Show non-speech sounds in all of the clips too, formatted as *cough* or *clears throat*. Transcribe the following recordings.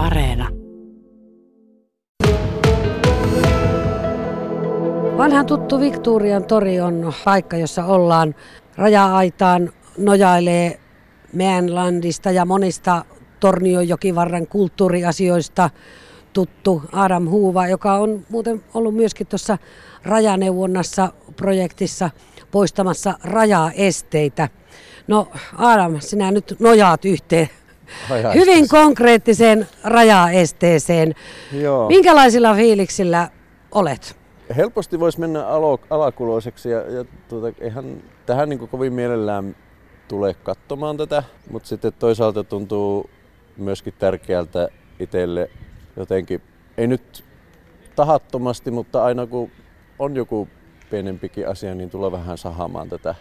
Areena. Vanhan tuttu Victorian tori on paikka, jossa ollaan raja-aitaan, nojailee Mäenlandista ja monista Tornionjokivarran kulttuuriasioista tuttu Adam Huuva, joka on muuten ollut myöskin tuossa rajaneuvonnassa projektissa poistamassa rajaesteitä. No Adam, sinä nyt nojaat yhteen hyvin konkreettiseen rajaesteeseen. Joo. Minkälaisilla fiiliksillä olet? Helposti voisi mennä alo, alakuloiseksi ja, ja tuota, eihän tähän niin kovin mielellään tule katsomaan tätä, mutta sitten toisaalta tuntuu myöskin tärkeältä itselle jotenkin, ei nyt tahattomasti, mutta aina kun on joku pienempikin asia, niin tulla vähän sahamaan tätä,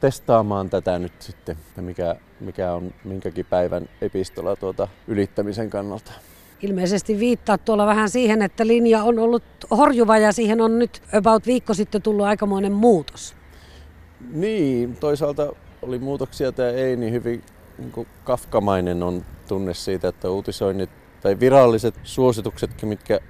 testaamaan tätä nyt sitten, että mikä, mikä on minkäkin päivän epistola tuota ylittämisen kannalta. Ilmeisesti viittaa tuolla vähän siihen, että linja on ollut horjuva ja siihen on nyt about viikko sitten tullut aikamoinen muutos. Niin, toisaalta oli muutoksia tämä ei niin hyvin niin kafkamainen on tunne siitä, että uutisoinnit tai viralliset suosituksetkin, mitkä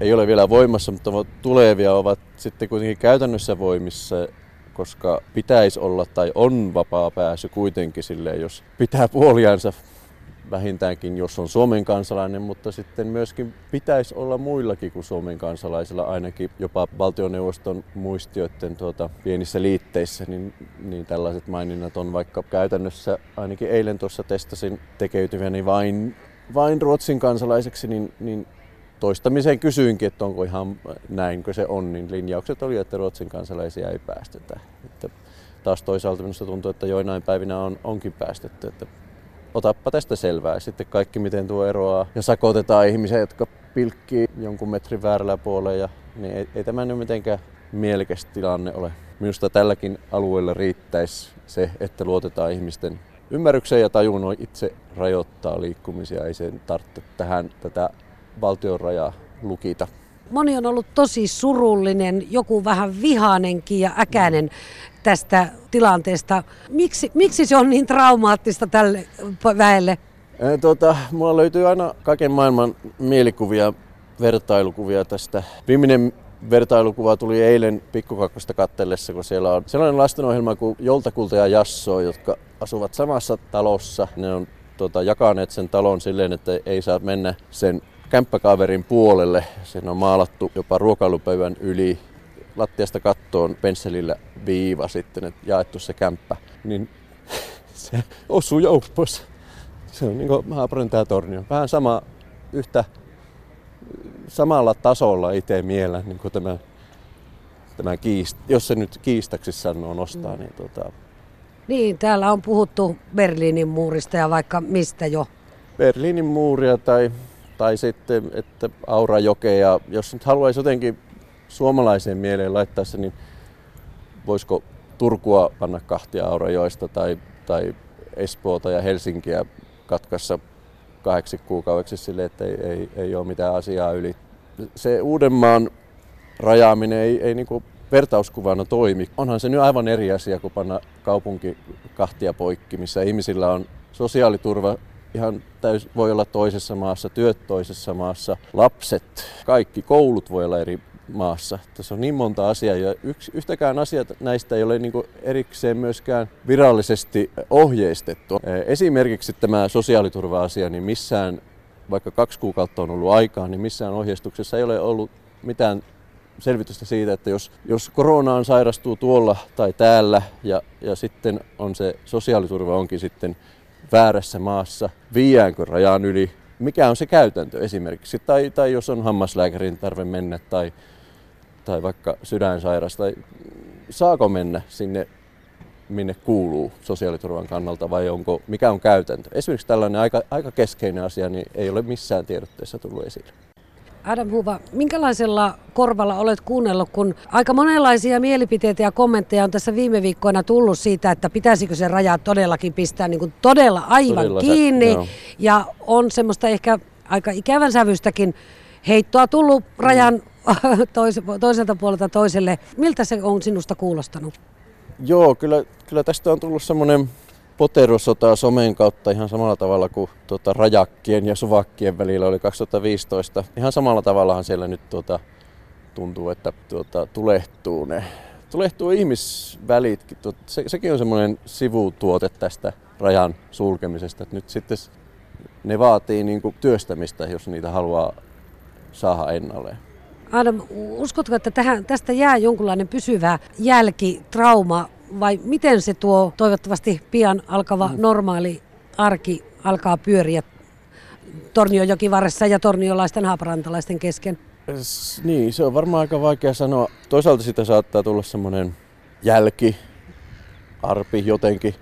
ei ole vielä voimassa, mutta tulevia, ovat sitten kuitenkin käytännössä voimissa, koska pitäisi olla tai on vapaa pääsy kuitenkin silleen, jos pitää puoliansa vähintäänkin, jos on Suomen kansalainen, mutta sitten myöskin pitäisi olla muillakin kuin Suomen kansalaisilla, ainakin jopa valtioneuvoston muistioiden tuota, pienissä liitteissä, niin, niin tällaiset maininnat on vaikka käytännössä, ainakin eilen tuossa testasin tekeytyväni vain, vain Ruotsin kansalaiseksi, niin, niin toistamiseen kysyinkin, että onko ihan näinkö se on, niin linjaukset oli, että Ruotsin kansalaisia ei päästetä. Että taas toisaalta minusta tuntuu, että joinain päivinä on, onkin päästetty. Että otappa tästä selvää. Sitten kaikki, miten tuo eroaa ja sakotetaan ihmisiä, jotka pilkkii jonkun metrin väärällä puolella. Ja, niin ei, ei tämä nyt mitenkään mielekäs tilanne ole. Minusta tälläkin alueella riittäisi se, että luotetaan ihmisten ymmärrykseen ja tajuun itse rajoittaa liikkumisia. Ei sen tarvitse tähän tätä valtion rajaa lukita. Moni on ollut tosi surullinen, joku vähän vihaanenkin ja äkäinen tästä tilanteesta. Miksi, miksi se on niin traumaattista tälle väelle? Tota, mulla löytyy aina kaiken maailman mielikuvia, vertailukuvia tästä. Viimeinen vertailukuva tuli eilen Pikkukakkosta kattellessa, kun siellä on sellainen lastenohjelma kuin Joltakulta ja Jasso, jotka asuvat samassa talossa. Ne on tota, jakaneet sen talon silleen, että ei saa mennä sen kämppäkaverin puolelle. Sen on maalattu jopa ruokailupöydän yli lattiasta kattoon pensselillä viiva sitten, että jaettu se kämppä. Niin *laughs* se osuu jouppos. Se on niin kuin Haaparin tämä tornio. Vähän sama, yhtä samalla tasolla itse miellä niin kuin tämä, tämä kiist, jos se nyt kiistaksi sanoo nostaa, mm. niin tota... Niin, täällä on puhuttu Berliinin muurista ja vaikka mistä jo. Berliinin muuria tai tai sitten, että Aurajokea, jos nyt haluaisi jotenkin suomalaiseen mieleen laittaa se, niin voisiko Turkua panna kahtia Aurajoista tai, tai Espoota ja Helsinkiä katkassa kahdeksi kuukaudeksi sille, että ei, ei, ei ole mitään asiaa yli. Se Uudenmaan rajaaminen ei, ei niin vertauskuvana toimi. Onhan se nyt aivan eri asia kuin panna kaupunki kahtia poikki, missä ihmisillä on sosiaaliturva ihan täys, voi olla toisessa maassa, työt toisessa maassa, lapset, kaikki koulut voi olla eri maassa. Tässä on niin monta asiaa ja yksi, yhtäkään asia näistä ei ole niin erikseen myöskään virallisesti ohjeistettu. Esimerkiksi tämä sosiaaliturva-asia, niin missään, vaikka kaksi kuukautta on ollut aikaa, niin missään ohjeistuksessa ei ole ollut mitään selvitystä siitä, että jos, jos koronaan sairastuu tuolla tai täällä ja, ja sitten on se sosiaaliturva onkin sitten väärässä maassa, viiäänkö rajan yli, mikä on se käytäntö esimerkiksi, tai, tai jos on hammaslääkärin tarve mennä tai, tai vaikka sydänsairas, tai saako mennä sinne minne kuuluu sosiaaliturvan kannalta vai onko, mikä on käytäntö. Esimerkiksi tällainen aika, aika keskeinen asia niin ei ole missään tiedotteessa tullut esille. Adam Huva, minkälaisella korvalla olet kuunnellut, kun aika monenlaisia mielipiteitä ja kommentteja on tässä viime viikkoina tullut siitä, että pitäisikö se raja todellakin pistää niin kuin todella aivan todella kiinni. Se, ja on semmoista ehkä aika ikävän sävystäkin heittoa tullut rajan *laughs* mm. toiselta puolelta toiselle. Miltä se on sinusta kuulostanut? Joo, kyllä, kyllä tästä on tullut semmoinen poterosotaa somen kautta ihan samalla tavalla kuin tuota, rajakkien ja suvakkien välillä oli 2015. Ihan samalla tavallahan siellä nyt tuota, tuntuu, että tuota, tulehtuu ne. Tulehtuu ihmisvälitkin. Se, sekin on semmoinen sivutuote tästä rajan sulkemisesta. Että nyt sitten ne vaatii niin kuin työstämistä, jos niitä haluaa saada ennalleen. Adam, uskotko, että tähän, tästä jää jonkunlainen pysyvä jälki, trauma vai miten se tuo toivottavasti pian alkava mm. normaali arki alkaa pyöriä Torniojokivarressa ja torniolaisten haaparantalaisten kesken? Niin, se on varmaan aika vaikea sanoa. Toisaalta sitä saattaa tulla semmoinen jälki, arpi jotenkin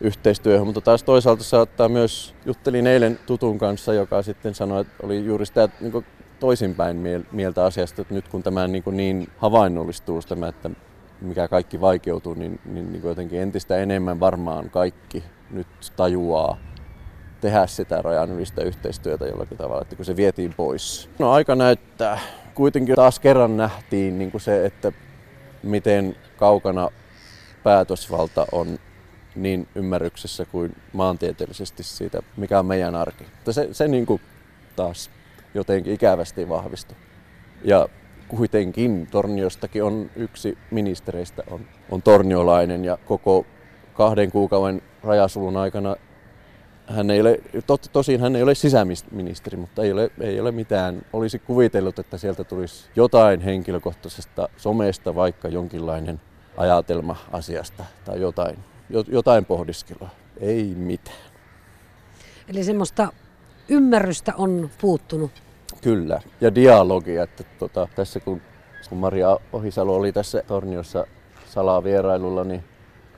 yhteistyöhön, mutta taas toisaalta saattaa myös, juttelin eilen tutun kanssa, joka sitten sanoi, että oli juuri sitä niin toisinpäin mieltä asiasta, että nyt kun tämä niin, niin havainnollistuu, tämä, että mikä kaikki vaikeutuu, niin, niin, niin jotenkin entistä enemmän varmaan kaikki nyt tajuaa tehdä sitä rajan ylistä yhteistyötä jollakin tavalla, että kun se vietiin pois. No aika näyttää. Kuitenkin taas kerran nähtiin niin kuin se, että miten kaukana päätösvalta on niin ymmärryksessä kuin maantieteellisesti siitä, mikä on meidän arki. Se, se niin kuin taas jotenkin ikävästi vahvistui. Ja kuitenkin Torniostakin on yksi ministereistä on, on torniolainen ja koko kahden kuukauden rajasulun aikana hän ei ole, to, tosin hän ei ole sisäministeri, mutta ei ole, ei ole mitään. Olisi kuvitellut, että sieltä tulisi jotain henkilökohtaisesta somesta, vaikka jonkinlainen ajatelma asiasta tai jotain, jotain pohdiskelua. Ei mitään. Eli semmoista ymmärrystä on puuttunut. Kyllä, ja dialogia. Että tota, tässä kun, kun Maria Ohisalo oli tässä Torniossa salaa vierailulla, niin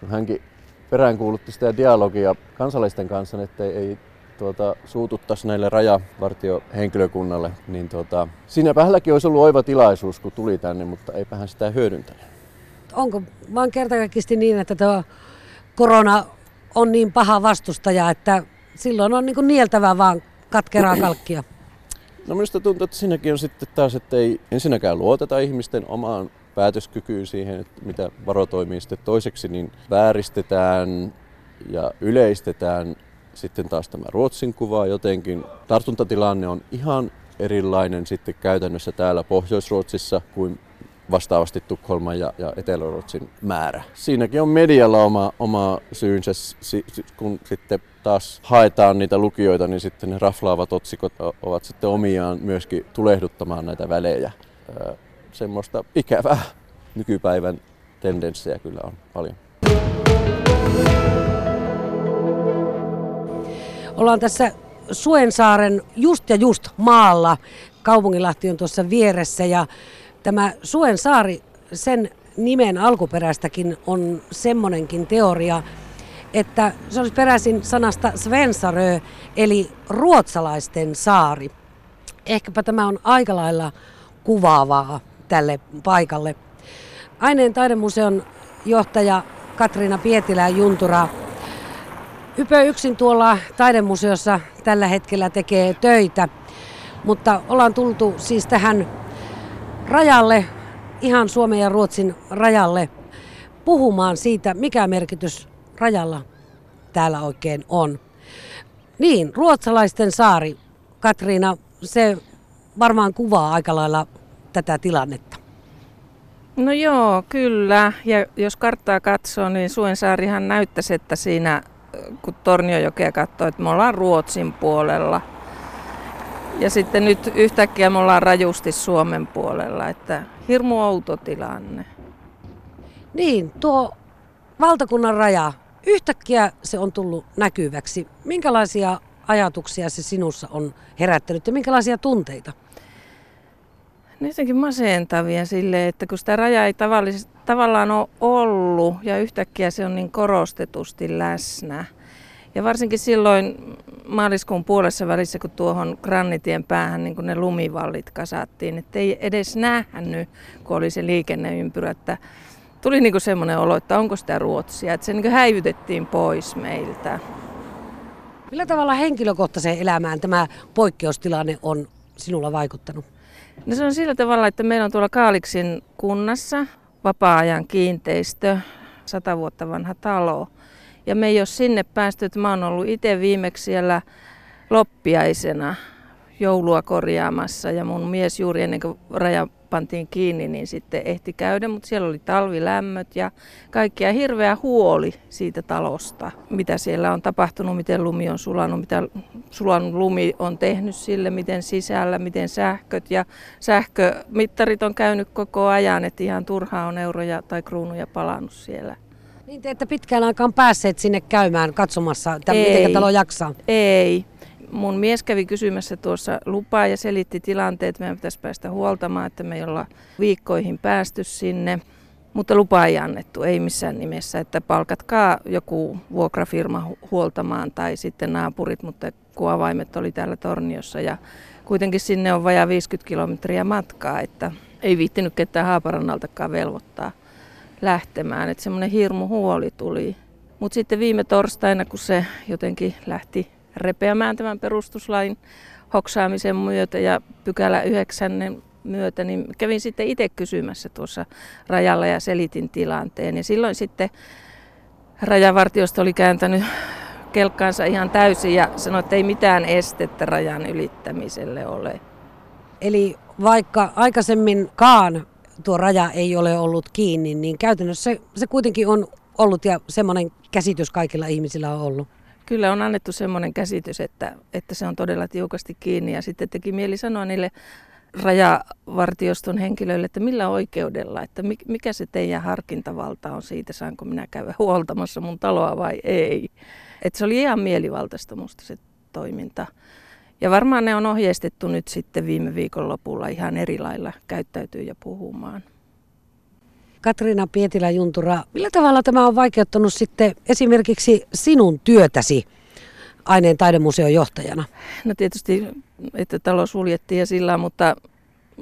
kun hänkin peräänkuulutti sitä dialogia kansalaisten kanssa, että ei, ei tuota, suututtaisi näille rajavartiohenkilökunnalle, niin tuota, siinäpä hänelläkin olisi ollut oiva tilaisuus, kun tuli tänne, mutta eipä hän sitä hyödyntänyt. Onko vaan kertakaikkisti niin, että tuo korona on niin paha vastustaja, että silloin on niin nieltävää vaan katkeraa *clears throat* kalkkia? No minusta tuntuu, että siinäkin on sitten taas, että ei ensinnäkään luoteta ihmisten omaan päätöskykyyn siihen, että mitä varo toimii sitten toiseksi, niin vääristetään ja yleistetään sitten taas tämä Ruotsin kuva jotenkin. Tartuntatilanne on ihan erilainen sitten käytännössä täällä Pohjois-Ruotsissa kuin vastaavasti Tukholman ja, ja Etelä-Ruotsin määrä. Siinäkin on medialla oma, oma syynsä, kun sitten taas haetaan niitä lukijoita, niin sitten ne raflaavat otsikot ovat sitten omiaan myöskin tulehduttamaan näitä välejä. Semmoista ikävää nykypäivän tendenssejä kyllä on paljon. Ollaan tässä Suensaaren just ja just maalla. Kaupunginlahti on tuossa vieressä ja Tämä Suen saari, sen nimen alkuperäistäkin on semmonenkin teoria, että se olisi peräisin sanasta Svensarö, eli ruotsalaisten saari. Ehkäpä tämä on aika lailla kuvaavaa tälle paikalle. Aineen taidemuseon johtaja Katriina Pietilä Juntura Ypö yksin tuolla taidemuseossa tällä hetkellä tekee töitä, mutta ollaan tultu siis tähän rajalle, ihan Suomen ja Ruotsin rajalle, puhumaan siitä, mikä merkitys rajalla täällä oikein on. Niin, ruotsalaisten saari, Katriina, se varmaan kuvaa aika lailla tätä tilannetta. No joo, kyllä. Ja jos karttaa katsoo, niin Suensaarihan näyttäisi, että siinä kun Torniojokea katsoo, että me ollaan Ruotsin puolella – ja sitten nyt yhtäkkiä me ollaan rajusti Suomen puolella, että hirmu outo tilanne. Niin, tuo valtakunnan raja, yhtäkkiä se on tullut näkyväksi. Minkälaisia ajatuksia se sinussa on herättänyt ja minkälaisia tunteita? Ne jotenkin masentavia sille, että kun sitä rajaa ei tavallaan ole ollut ja yhtäkkiä se on niin korostetusti läsnä – ja varsinkin silloin maaliskuun puolessa välissä, kun tuohon grannitien päähän niin kun ne lumivallit kasattiin, että ei edes nähnyt, kun oli se liikenneympyrä, että tuli niin semmoinen olo, että onko sitä Ruotsia, että se niin häivytettiin pois meiltä. Millä tavalla henkilökohtaiseen elämään tämä poikkeustilanne on sinulla vaikuttanut? No se on sillä tavalla, että meillä on tuolla Kaaliksin kunnassa vapaa-ajan kiinteistö, sata vuotta vanha talo. Ja me ei ole sinne päästy, että mä oon ollut itse viimeksi siellä loppiaisena joulua korjaamassa ja mun mies juuri ennen kuin raja pantiin kiinni, niin sitten ehti käydä, mutta siellä oli talvilämmöt ja kaikkia hirveä huoli siitä talosta, mitä siellä on tapahtunut, miten lumi on sulanut, mitä sulanut lumi on tehnyt sille, miten sisällä, miten sähköt ja sähkömittarit on käynyt koko ajan, että ihan turhaa on euroja tai kruunuja palannut siellä. Niin te ette pitkään aikaan päässeet sinne käymään katsomassa, että miten talo jaksaa? Ei mun mies kävi kysymässä tuossa lupaa ja selitti tilanteet, meidän pitäisi päästä huoltamaan, että me ei olla viikkoihin päästy sinne. Mutta lupa ei annettu, ei missään nimessä, että palkatkaa joku vuokrafirma huoltamaan tai sitten naapurit, mutta kuavaimet oli täällä Torniossa ja kuitenkin sinne on vajaa 50 kilometriä matkaa, että ei viittinyt ketään Haaparannaltakaan velvoittaa lähtemään, että semmoinen hirmu huoli tuli. Mutta sitten viime torstaina, kun se jotenkin lähti repeämään tämän perustuslain hoksaamisen myötä ja pykälä yhdeksännen myötä, niin kävin sitten itse kysymässä tuossa rajalla ja selitin tilanteen. Ja silloin sitten rajavartiosta oli kääntänyt kelkkaansa ihan täysin ja sanoi, että ei mitään estettä rajan ylittämiselle ole. Eli vaikka aikaisemminkaan tuo raja ei ole ollut kiinni, niin käytännössä se, se kuitenkin on ollut ja semmoinen käsitys kaikilla ihmisillä on ollut. Kyllä on annettu semmoinen käsitys, että, että se on todella tiukasti kiinni ja sitten teki mieli sanoa niille rajavartioston henkilöille, että millä oikeudella, että mikä se teidän harkintavalta on siitä, saanko minä käydä huoltamassa mun taloa vai ei. Että se oli ihan mielivaltaista musta se toiminta. Ja varmaan ne on ohjeistettu nyt sitten viime viikon lopulla ihan eri lailla käyttäytyy ja puhumaan. Katriina Pietilä-Juntura, millä tavalla tämä on vaikeuttanut sitten esimerkiksi sinun työtäsi aineen taidemuseon johtajana? No tietysti, että talo suljettiin ja sillä, mutta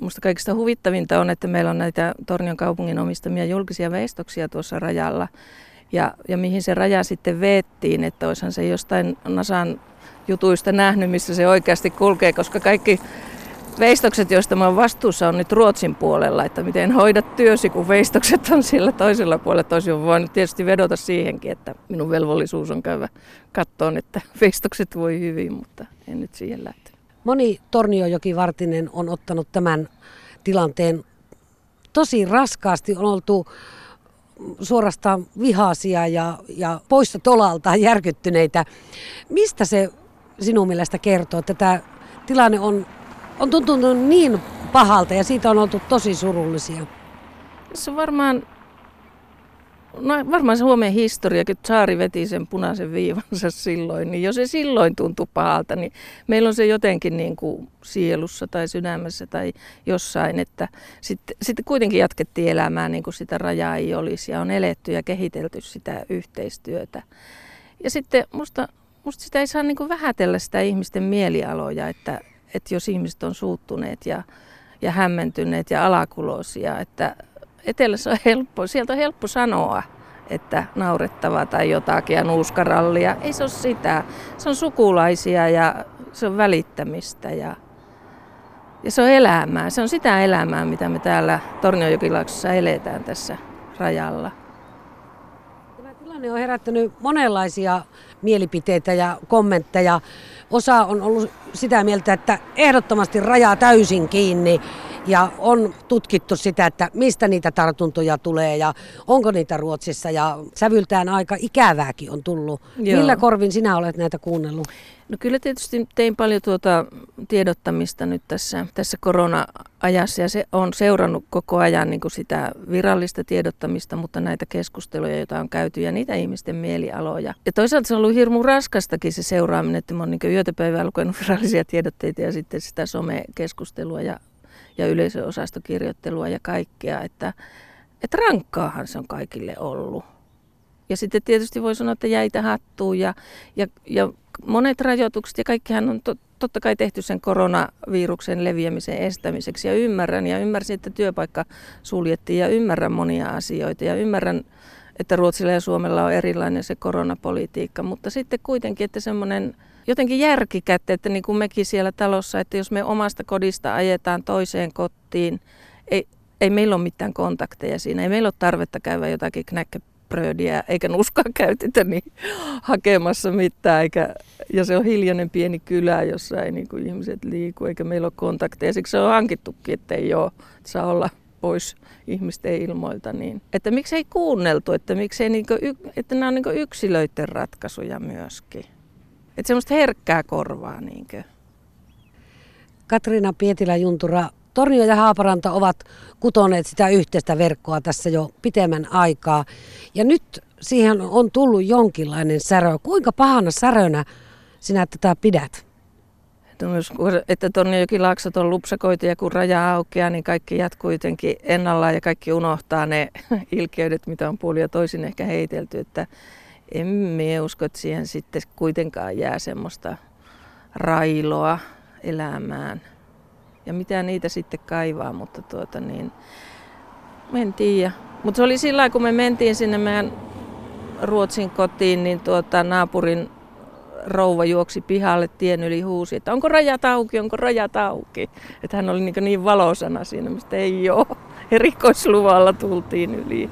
Minusta kaikista huvittavinta on, että meillä on näitä Tornion kaupungin omistamia julkisia veistoksia tuossa rajalla. Ja, ja mihin se raja sitten veettiin, että olisihan se jostain Nasan jutuista nähnyt, missä se oikeasti kulkee, koska kaikki veistokset, joista mä vastuussa, on nyt Ruotsin puolella, että miten hoidat työsi, kun veistokset on sillä toisella puolella. Tosi on voinut tietysti vedota siihenkin, että minun velvollisuus on käydä kattoon, että veistokset voi hyvin, mutta en nyt siihen lähtenyt. Moni Torniojoki Vartinen on ottanut tämän tilanteen tosi raskaasti. On oltu suorastaan vihaisia ja, ja poissa tolalta järkyttyneitä. Mistä se sinun mielestä kertoo, että tämä tilanne on on tuntunut niin pahalta ja siitä on oltu tosi surullisia. Se varmaan, no varmaan se Suomen historia, kun Saari veti sen punaisen viivansa silloin, niin jos se silloin tuntui pahalta, niin meillä on se jotenkin niin kuin sielussa tai sydämessä tai jossain, että sitten, sitten kuitenkin jatkettiin elämää niin kuin sitä rajaa ei olisi ja on eletty ja kehitelty sitä yhteistyötä. Ja sitten musta, musta sitä ei saa niin kuin vähätellä sitä ihmisten mielialoja, että, että jos ihmiset on suuttuneet ja, ja hämmentyneet ja alakuloisia, että etelässä on helppo, sieltä on helppo sanoa, että naurettava tai jotakin ja nuuskarallia. Ei se ole sitä. Se on sukulaisia ja se on välittämistä ja, ja se on elämää. Se on sitä elämää, mitä me täällä Tornionjokilaaksossa eletään tässä rajalla. Tämä tilanne on herättänyt monenlaisia mielipiteitä ja kommentteja. Osa on ollut sitä mieltä, että ehdottomasti rajaa täysin kiinni ja on tutkittu sitä, että mistä niitä tartuntoja tulee ja onko niitä Ruotsissa ja sävyltään aika ikävääkin on tullut. Joo. Millä korvin sinä olet näitä kuunnellut? No kyllä tietysti tein paljon tuota tiedottamista nyt tässä, tässä korona-ajassa ja se on seurannut koko ajan niin kuin sitä virallista tiedottamista, mutta näitä keskusteluja, joita on käyty ja niitä ihmisten mielialoja. Ja toisaalta se on ollut hirmu raskastakin se seuraaminen, että mä oon niin yötäpäivää lukenut virallisia tiedotteita ja sitten sitä somekeskustelua ja, ja yleisöosastokirjoittelua ja kaikkea, että, että rankkaahan se on kaikille ollut. Ja sitten tietysti voi sanoa, että jäitä hattuun ja, ja, ja monet rajoitukset ja kaikkihan on to, totta kai tehty sen koronaviruksen leviämisen estämiseksi ja ymmärrän ja ymmärsin, että työpaikka suljettiin ja ymmärrän monia asioita ja ymmärrän, että Ruotsilla ja Suomella on erilainen se koronapolitiikka, mutta sitten kuitenkin, että semmoinen jotenkin järkikätte, että niin kuin mekin siellä talossa, että jos me omasta kodista ajetaan toiseen kotiin, ei, ei meillä ole mitään kontakteja siinä, ei meillä ole tarvetta käydä jotakin knäkkä brödiä eikä nuskaa käytetä niin hakemassa mitään. Eikä, ja se on hiljainen pieni kylä, jossa ei niin kuin ihmiset liiku eikä meillä ole kontakteja. Siksi se on hankittukin, että ei ole, että saa olla pois ihmisten ilmoilta. Niin. Että miksei kuunneltu, että, miksei niin kuin, että nämä on niin yksilöiden ratkaisuja myöskin. Että semmoista herkkää korvaa. Niin kuin. Katriina Pietilä-Juntura, Tornio ja Haaparanta ovat kutoneet sitä yhteistä verkkoa tässä jo pitemmän aikaa. Ja nyt siihen on tullut jonkinlainen särö. Kuinka pahana särönä sinä tätä pidät? Että Torniojoki-laaksot on lupsakoita ja kun raja aukeaa, niin kaikki jatkuu jotenkin ennallaan ja kaikki unohtaa ne *laughs* ilkeydet, mitä on puoli ja toisin ehkä heitelty. Että en minä usko, että siihen sitten kuitenkaan jää semmoista railoa elämään. Ja mitä niitä sitten kaivaa, mutta tuota niin, en tiedä. Mutta se oli sillä kun me mentiin sinne meidän Ruotsin kotiin, niin tuota, naapurin rouva juoksi pihalle tien yli huusi, että onko rajat auki, onko rajat auki. Että hän oli niin, niin valosana siinä, mistä ei ole. Erikoisluvalla tultiin yli.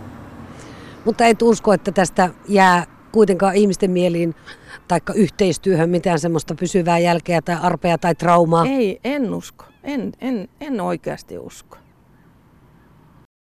Mutta et usko, että tästä jää kuitenkaan ihmisten mieliin tai yhteistyöhön mitään semmoista pysyvää jälkeä tai arpea tai traumaa? Ei, en usko. En, en, en oikeasti usko.